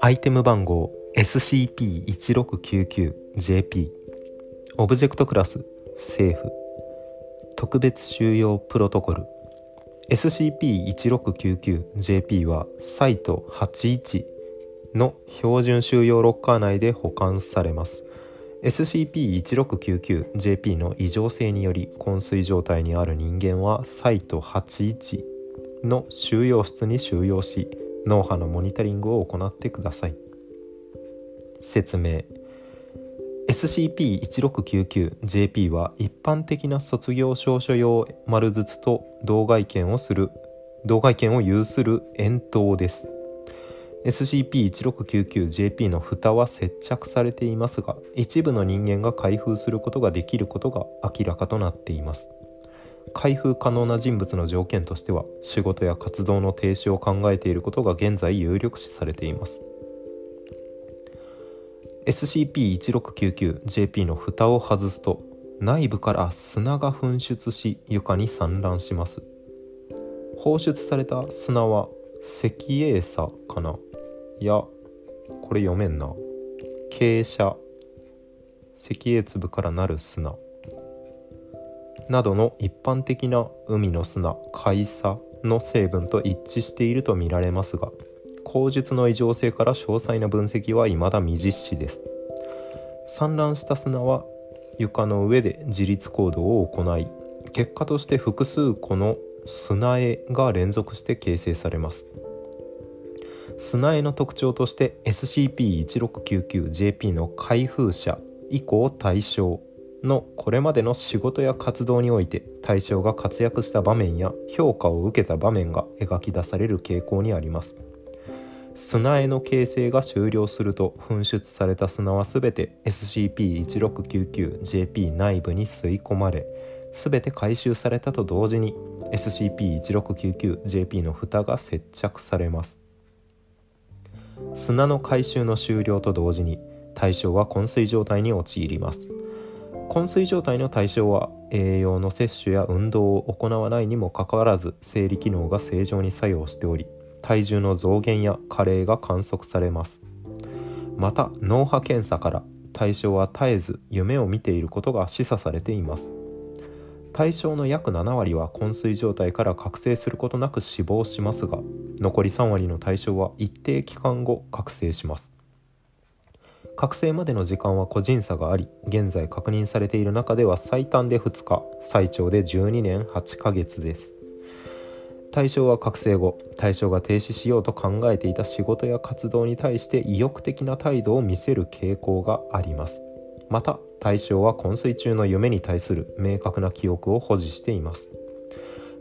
アイテム番号 SCP-1699JP オブジェクトクラス政府特別収容プロトコル。SCP-1699JP はサイト81の標準収容ロッカー内で保管されます。SCP-1699JP の異常性により昏睡状態にある人間はサイト81の収容室に収容し脳波のモニタリングを行ってください。説明。SCP-1699JP は一般的な卒業証書用丸筒と同外見をする同外見を有する円筒です。SCP-1699JP の蓋は接着されていますが一部の人間が開封することができることが明らかとなっています。開封可能な人物の条件としては仕事や活動の停止を考えていることが現在有力視されています。SCP-1699JP の蓋を外すと内部から砂が噴出し床に散乱します。放出された砂は石英砂かな。いやこれ読めんな。傾斜。石英粒からなる砂。などの一般的な海の砂海砂の成分と一致しているとみられますが口述の異常性から詳細な分析は未だ未実施です。散乱した砂は床の上で自立行動を行い結果として複数個の砂絵が連続して形成されます。砂絵の特徴として SCP-1699JP の開封者以降対象のこれまでの仕事や活動において対象が活躍した場面や評価を受けた場面が描き出される傾向にあります。砂絵の形成が終了すると噴出された砂は全て SCP-1699JP 内部に吸い込まれ全て回収されたと同時に SCP-1699JP の蓋が接着されます。砂の回収の終了と同時に対象は昏睡状態に陥ります。昏睡状態の対象は栄養の摂取や運動を行わないにもかかわらず生理機能が正常に作用しており体重の増減や加齢が観測されます。また脳波検査から対象は絶えず夢を見ていることが示唆されています。対象の約7割は昏睡状態から覚醒することなく死亡しますが残り3割の対象は一定期間後覚醒します。覚醒までの時間は個人差があり現在確認されている中では最短で2日最長で12年8ヶ月です。対象は覚醒後対象が停止しようと考えていた仕事や活動に対して意欲的な態度を見せる傾向があります。また対象は昏睡中の夢に対する明確な記憶を保持しています。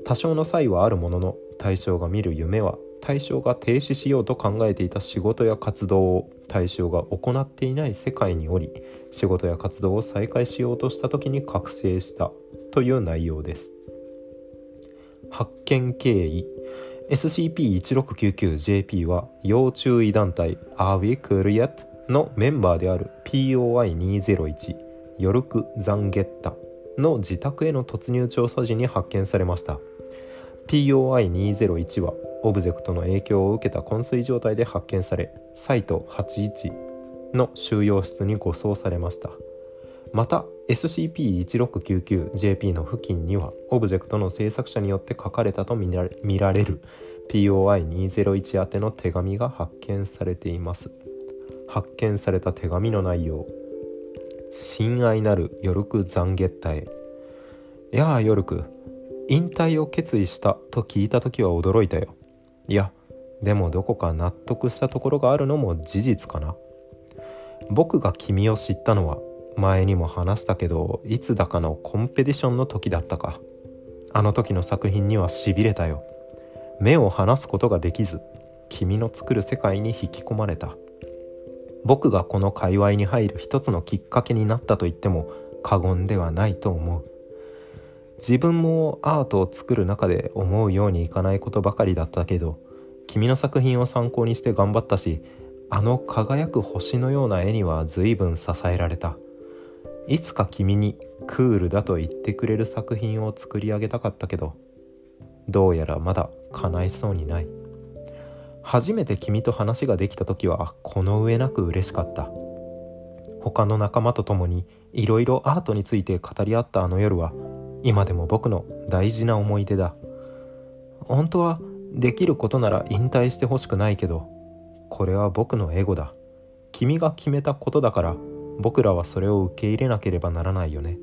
多少の差異はあるものの対象が見る夢は対象が停止しようと考えていた仕事や活動を対象が行っていない世界におり仕事や活動を再開しようとした時に覚醒したという内容です。発見経緯。SCP-1699JP は要注意団体 Are We Cool Yet? のメンバーである POI201 ヨルク・ザンゲッタの自宅への突入調査時に発見されました。POI201 はオブジェクトの影響を受けた昏睡状態で発見されサイト81の収容室に護送されました。また SCP-1699JP の付近にはオブジェクトの制作者によって書かれたと見られる POI201 宛ての手紙が発見されています。発見された手紙の内容。親愛なるヨルク・ザンゲッタへやあヨルク引退を決意したと聞いた時は驚いたよ。いやでもどこか納得したところがあるのも事実かな。僕が君を知ったのは前にも話したけどいつだかのコンペティションの時だったか。あの時の作品にはしびれたよ。目を離すことができず君の作る世界に引き込まれた。僕がこの界隈に入る一つのきっかけになったと言っても過言ではないと思う。自分もアートを作る中で思うようにいかないことばかりだったけど君の作品を参考にして頑張ったしあの輝く星のような絵には随分支えられた。いつか君にクールだと言ってくれる作品を作り上げたかったけどどうやらまだ叶いそうにない。初めて君と話ができた時はこの上なく嬉しかった。他の仲間と共にいろいろアートについて語り合ったあの夜は今でも僕の大事な思い出だ。本当はできることなら引退してほしくないけどこれは僕のエゴだ。君が決めたことだから僕らはそれを受け入れなければならないよね。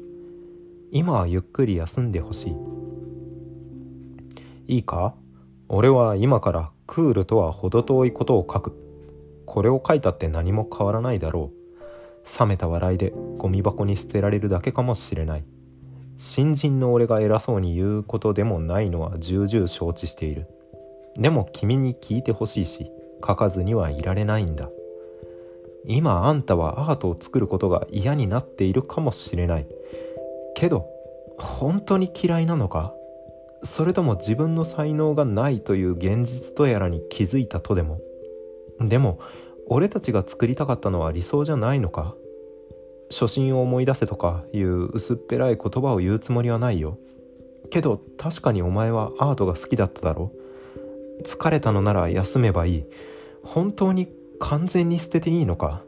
今はゆっくり休んでほしい。いいか？俺は今からクールとは程遠いことを書く。これを書いたって何も変わらないだろう。冷めた笑いでゴミ箱に捨てられるだけかもしれない。新人の俺が偉そうに言うことでもないのは重々承知している。でも君に聞いてほしいし書かずにはいられないんだ。今あんたはアートを作ることが嫌になっているかもしれない。けど本当に嫌いなのか？それとも自分の才能がないという現実とやらに気づいたとでも？でも俺たちが作りたかったのは理想じゃないのか？初心を思い出せとかいう薄っぺらい言葉を言うつもりはないよ。けど確かにお前はアートが好きだっただろ疲れたのなら休めばいい。本当に完全に捨てていいのか？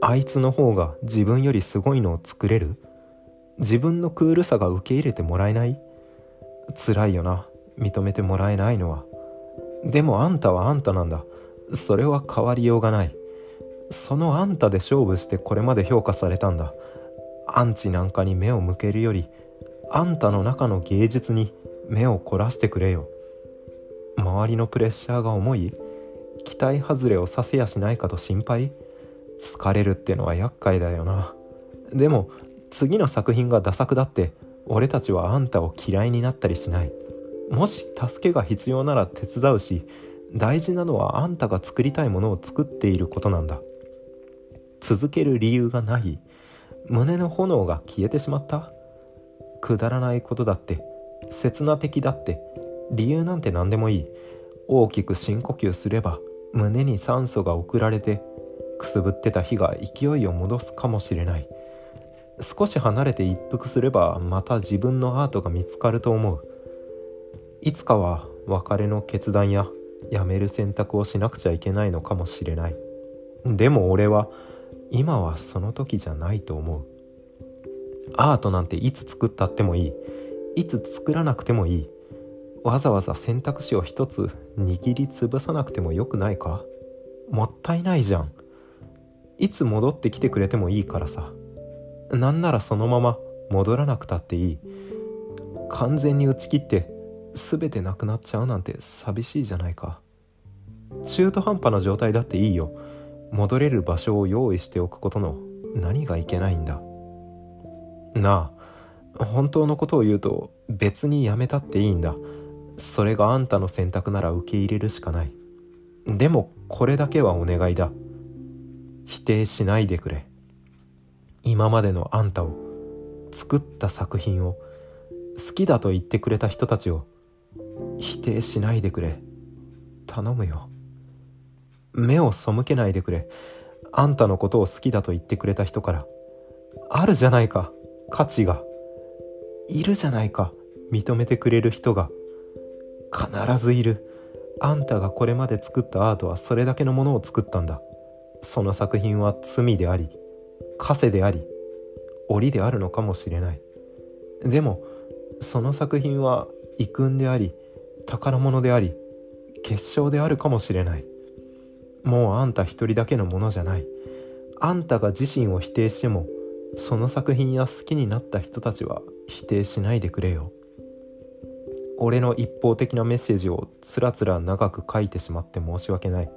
あいつの方が自分よりすごいのを作れる？自分のクールさが受け入れてもらえない？辛いよな。認めてもらえないのは。でもあんたはあんたなんだ。それは変わりようがない。そのあんたで勝負してこれまで評価されたんだ。アンチなんかに目を向けるよりあんたの中の芸術に目を凝らしてくれよ。周りのプレッシャーが重い？期待外れをさせやしないかと心配？好かれるってのは厄介だよな。でも次の作品がダ作だって俺たちはあんたを嫌いになったりしない。もし助けが必要なら手伝うし大事なのはあんたが作りたいものを作っていることなんだ。続ける理由がない。胸の炎が消えてしまった。くだらないことだって。刹那的だって。理由なんて何でもいい。大きく深呼吸すれば胸に酸素が送られてくすぶってた火が勢いを戻すかもしれない。少し離れて一服すればまた自分のアートが見つかると思う。いつかは別れの決断ややめる選択をしなくちゃいけないのかもしれない。でも俺は今はその時じゃないと思う。アートなんていつ作ったってもいい。いつ作らなくてもいい。わざわざ選択肢を一つ握りつぶさなくてもよくないか？もったいないじゃん。いつ戻ってきてくれてもいいからさ。なんならそのまま戻らなくたっていい。完全に打ち切って全てなくなっちゃうなんて寂しいじゃないか。中途半端な状態だっていいよ。戻れる場所を用意しておくことの何がいけないんだ。なあ本当のことを言うと別にやめたっていいんだ。それがあんたの選択なら受け入れるしかない。でもこれだけはお願いだ。否定しないでくれ。今までのあんたを作った作品を好きだと言ってくれた人たちを否定しないでくれ。頼むよ。目を背けないでくれ。あんたのことを好きだと言ってくれた人からあるじゃないか。価値が。いるじゃないか。認めてくれる人が。必ずいる。あんたがこれまで作ったアートはそれだけのものを作ったんだ。その作品は罪であり枷であり檻であるのかもしれない。でもその作品は遺訓であり宝物であり結晶であるかもしれない。もうあんた一人だけのものじゃない。あんたが自身を否定してもその作品や好きになった人たちは否定しないでくれよ。俺の一方的なメッセージをつらつら長く書いてしまって申し訳ない。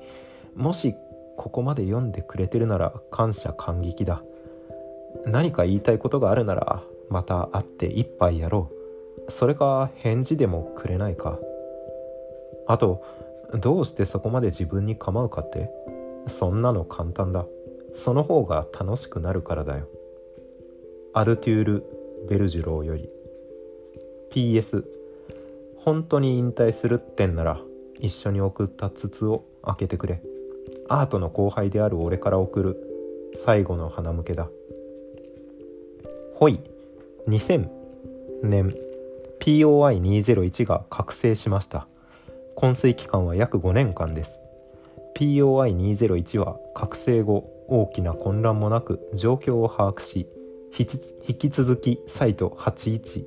もしここまで読んでくれてるなら感謝感激だ。何か言いたいことがあるならまた会って一杯やろう。それか返事でもくれないか。あとどうしてそこまで自分に構うかってそんなの簡単だ。その方が楽しくなるからだよ。アルテュール・ベルジュローより。PS 本当に引退するってんなら一緒に送った筒を開けてくれ。アートの後輩である俺から送る最後の花向けだ。ほい。2000年 POI201 が覚醒しました。昏睡期間は約5年間です。POI201 は覚醒後大きな混乱もなく状況を把握し引き続きサイト81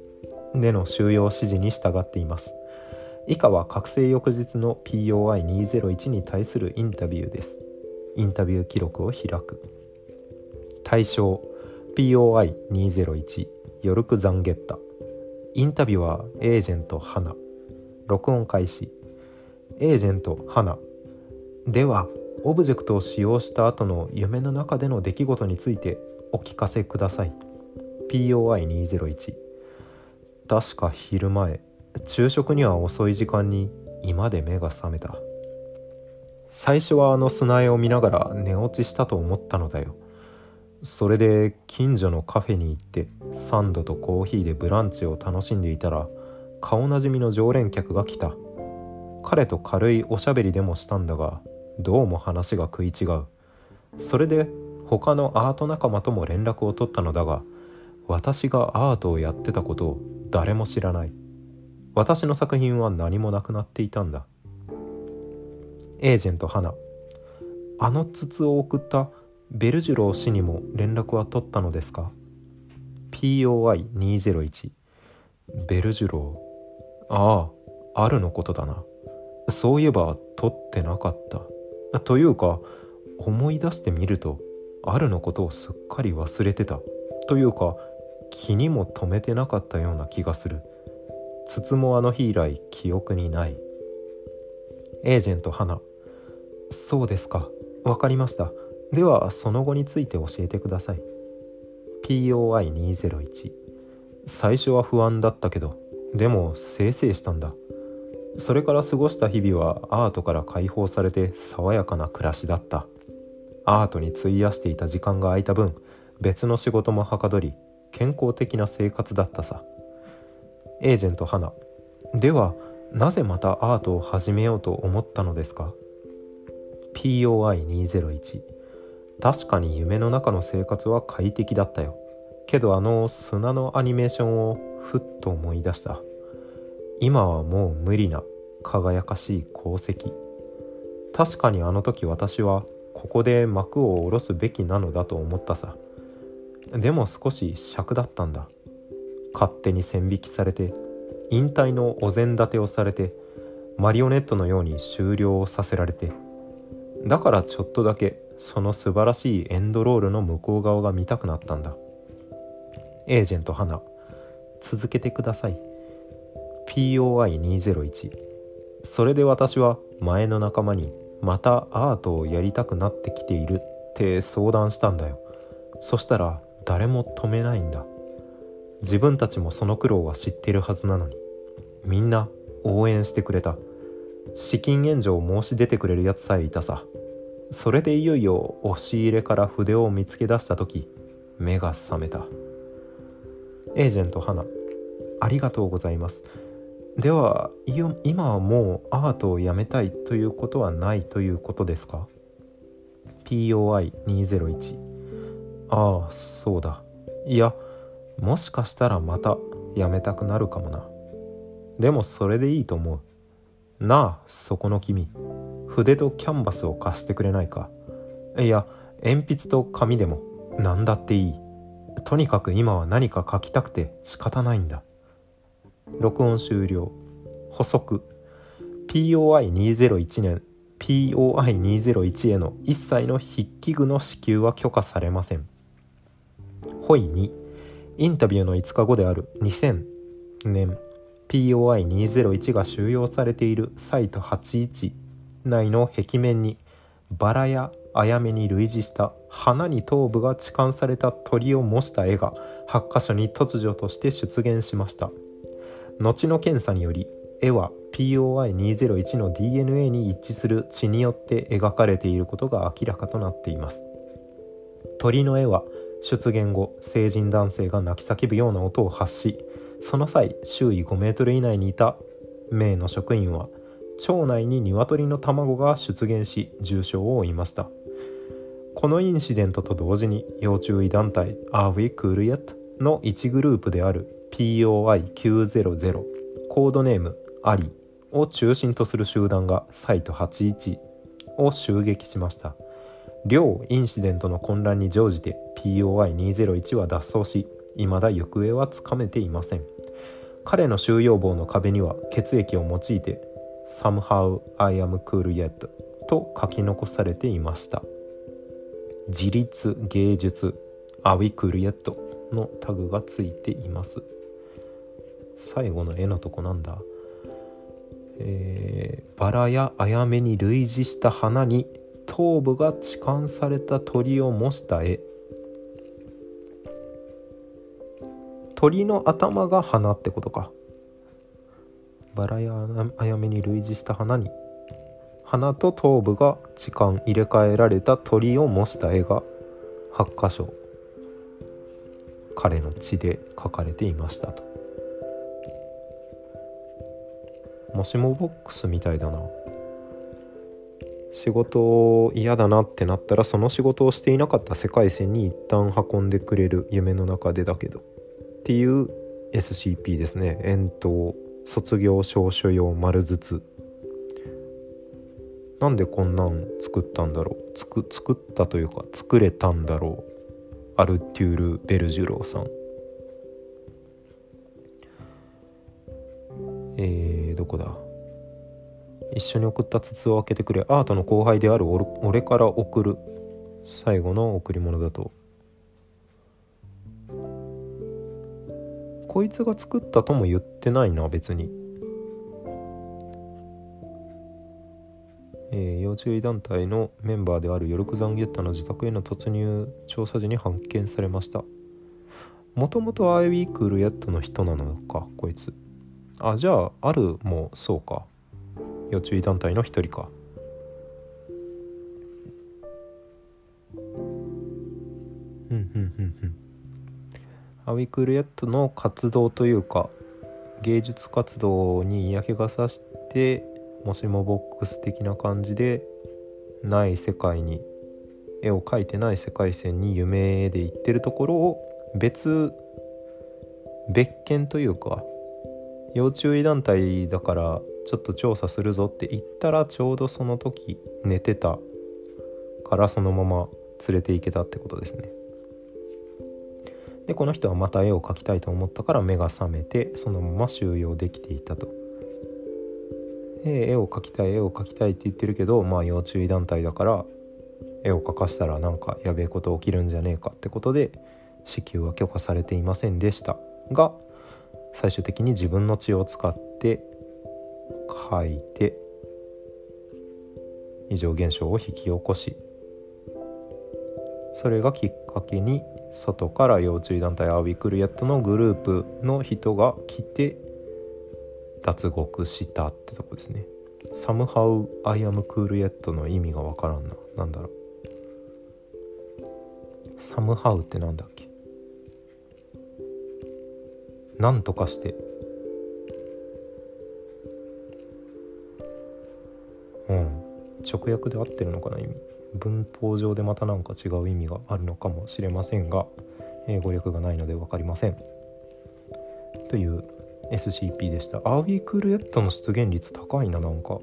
での収容指示に従っています。以下は覚醒翌日の POI201 に対するインタビューです。インタビュー記録を開く。対象 POI201 ヨルク・ザンゲッタインタビュアーエージェント花録音開始。エージェント花ではオブジェクトを使用した後の夢の中での出来事についてお聞かせください。POI201 確か昼前。昼食には遅い時間に居間で目が覚めた。最初はあの砂絵を見ながら寝落ちしたと思ったのだよ。それで近所のカフェに行ってサンドとコーヒーでブランチを楽しんでいたら顔なじみの常連客が来た。彼と軽いおしゃべりでもしたんだがどうも話が食い違う。それで他のアート仲間とも連絡を取ったのだが私がアートをやってたことを誰も知らない。私の作品は何もなくなっていたんだ。エージェント花あの筒を送ったベルジュロー氏にも連絡は取ったのですか？POI201 ベルジュロー。あああるのことだな。そういえば取ってなかった。というか思い出してみるとあるのことをすっかり忘れてた。というか気にも留めてなかったような気がする。筒もあの日以来記憶にない。エージェント花そうですか。わかりました。ではその後について教えてください。POI201 最初は不安だったけどでもせいせいしたんだ。それから過ごした日々はアートから解放されて爽やかな暮らしだった。アートに費やしていた時間が空いた分別の仕事もはかどり健康的な生活だったさ。エージェント花ではなぜまたアートを始めようと思ったのですか？POI201 確かに夢の中の生活は快適だったよ。けどあの砂のアニメーションをふっと思い出した。今はもう無理な輝かしい功績。確かにあの時私はここで幕を下ろすべきなのだと思ったさ。でも少し尺だったんだ。勝手に線引きされて引退のお膳立てをされてマリオネットのように終了をさせられてだからちょっとだけその素晴らしいエンドロールの向こう側が見たくなったんだ。エージェント花続けてください。POI201 それで私は前の仲間にまたアートをやりたくなってきているって相談したんだよ。そしたら誰も止めないんだ。自分たちもその苦労は知ってるはずなのにみんな応援してくれた。資金援助を申し出てくれるやつさえいたさ。それでいよいよ押し入れから筆を見つけ出した時目が覚めた。エージェント花ありがとうございます。では今はもうアートをやめたいということはないということですか？POI201 ああそうだ。いやもしかしたらまたやめたくなるかもな。でもそれでいいと思う。なあそこの君。筆とキャンバスを貸してくれないか。いや鉛筆と紙でも。何だっていい。とにかく今は何か書きたくて仕方ないんだ。録音終了。補足。POI201 年 POI201 への一切の筆記具の支給は許可されません。ホイ2インタビューの5日後である2000年 POI201 が収容されているサイト81内の壁面にバラやあやめに類似した花に頭部が置換された鳥を模した絵が8箇所に突如として出現しました。後の検査により絵は POI201 の DNA に一致する血によって描かれていることが明らかとなっています。鳥の絵は出現後成人男性が泣き叫ぶような音を発しその際周囲5メートル以内にいた名の職員は町内に鶏の卵が出現し重傷を負いましたこのインシデントと同時に要注意団体 Are We Cool Yet? の1グループである POI900 コードネームアリを中心とする集団がサイト81を襲撃しました両インシデントの混乱に乗じて POI201 は脱走し未だ行方はつかめていません。彼の収容棒の壁には血液を用いて Somehow I am cool yet と書き残されていました。自立芸術アウィクル yet のタグがついています。最後の絵のとこなんだ。えー、バラやアヤメに類似した花に頭部が置換された鳥を模した絵。鳥の頭が花ってことか。バラやアヤメに類似した花に。花と頭部が置換入れ替えられた鳥を模した絵が8箇所。彼の血で描かれていましたと。もしもボックスみたいだな。仕事嫌だなってなったらその仕事をしていなかった世界線に一旦運んでくれる夢の中でだけどっていう SCP ですね。遠投卒業証書用丸筒。なんでこんなん作ったんだろう？作作ったというか作れたんだろう？アルテュール・ベルジュローさん。えー、どこだ？一緒に送った筒を開けてくれアートの後輩である俺から送る。最後の贈り物だと。こいつが作ったとも言ってないな別に。えー、要注意団体のメンバーであるヨルクザンゲッタの自宅への突入調査時に発見されました。もともとアイウィークルヤットの人なのかこいつ。あじゃああるもそうか。要注意団体の一人か。うんうんうんうん。アウィクルヤットの活動というか芸術活動に嫌気がさしてもしもボックス的な感じでない世界に絵を描いてない世界線に夢で行ってるところを別別件というか要注意団体だからちょっと調査するぞって言ったらちょうどその時寝てたからそのまま連れて行けたってことですね。でこの人はまた絵を描きたいと思ったから目が覚めてそのまま収容できていたと。で絵を描きたい絵を描きたいって言ってるけどまあ要注意団体だから絵を描かしたらなんかやべえこと起きるんじゃねえかってことで支給は許可されていませんでしたが最終的に自分の血を使って書いて異常現象を引き起こしそれがきっかけに外から要注意団体アービクルヤットのグループの人が来て脱獄したってとこですね。サムハウ・アイ・アム・クール・エットの意味がわからんな。なんだろう。サムハウってなんだっけ？なんとかして直訳で合ってるのかな意味。文法上でまた何か違う意味があるのかもしれませんが英語訳がないので分かりません。という SCP でした。アービークルエットの出現率高いななんか。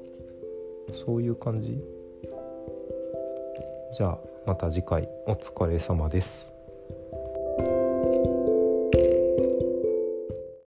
そういう感じ。じゃあまた次回お疲れ様です。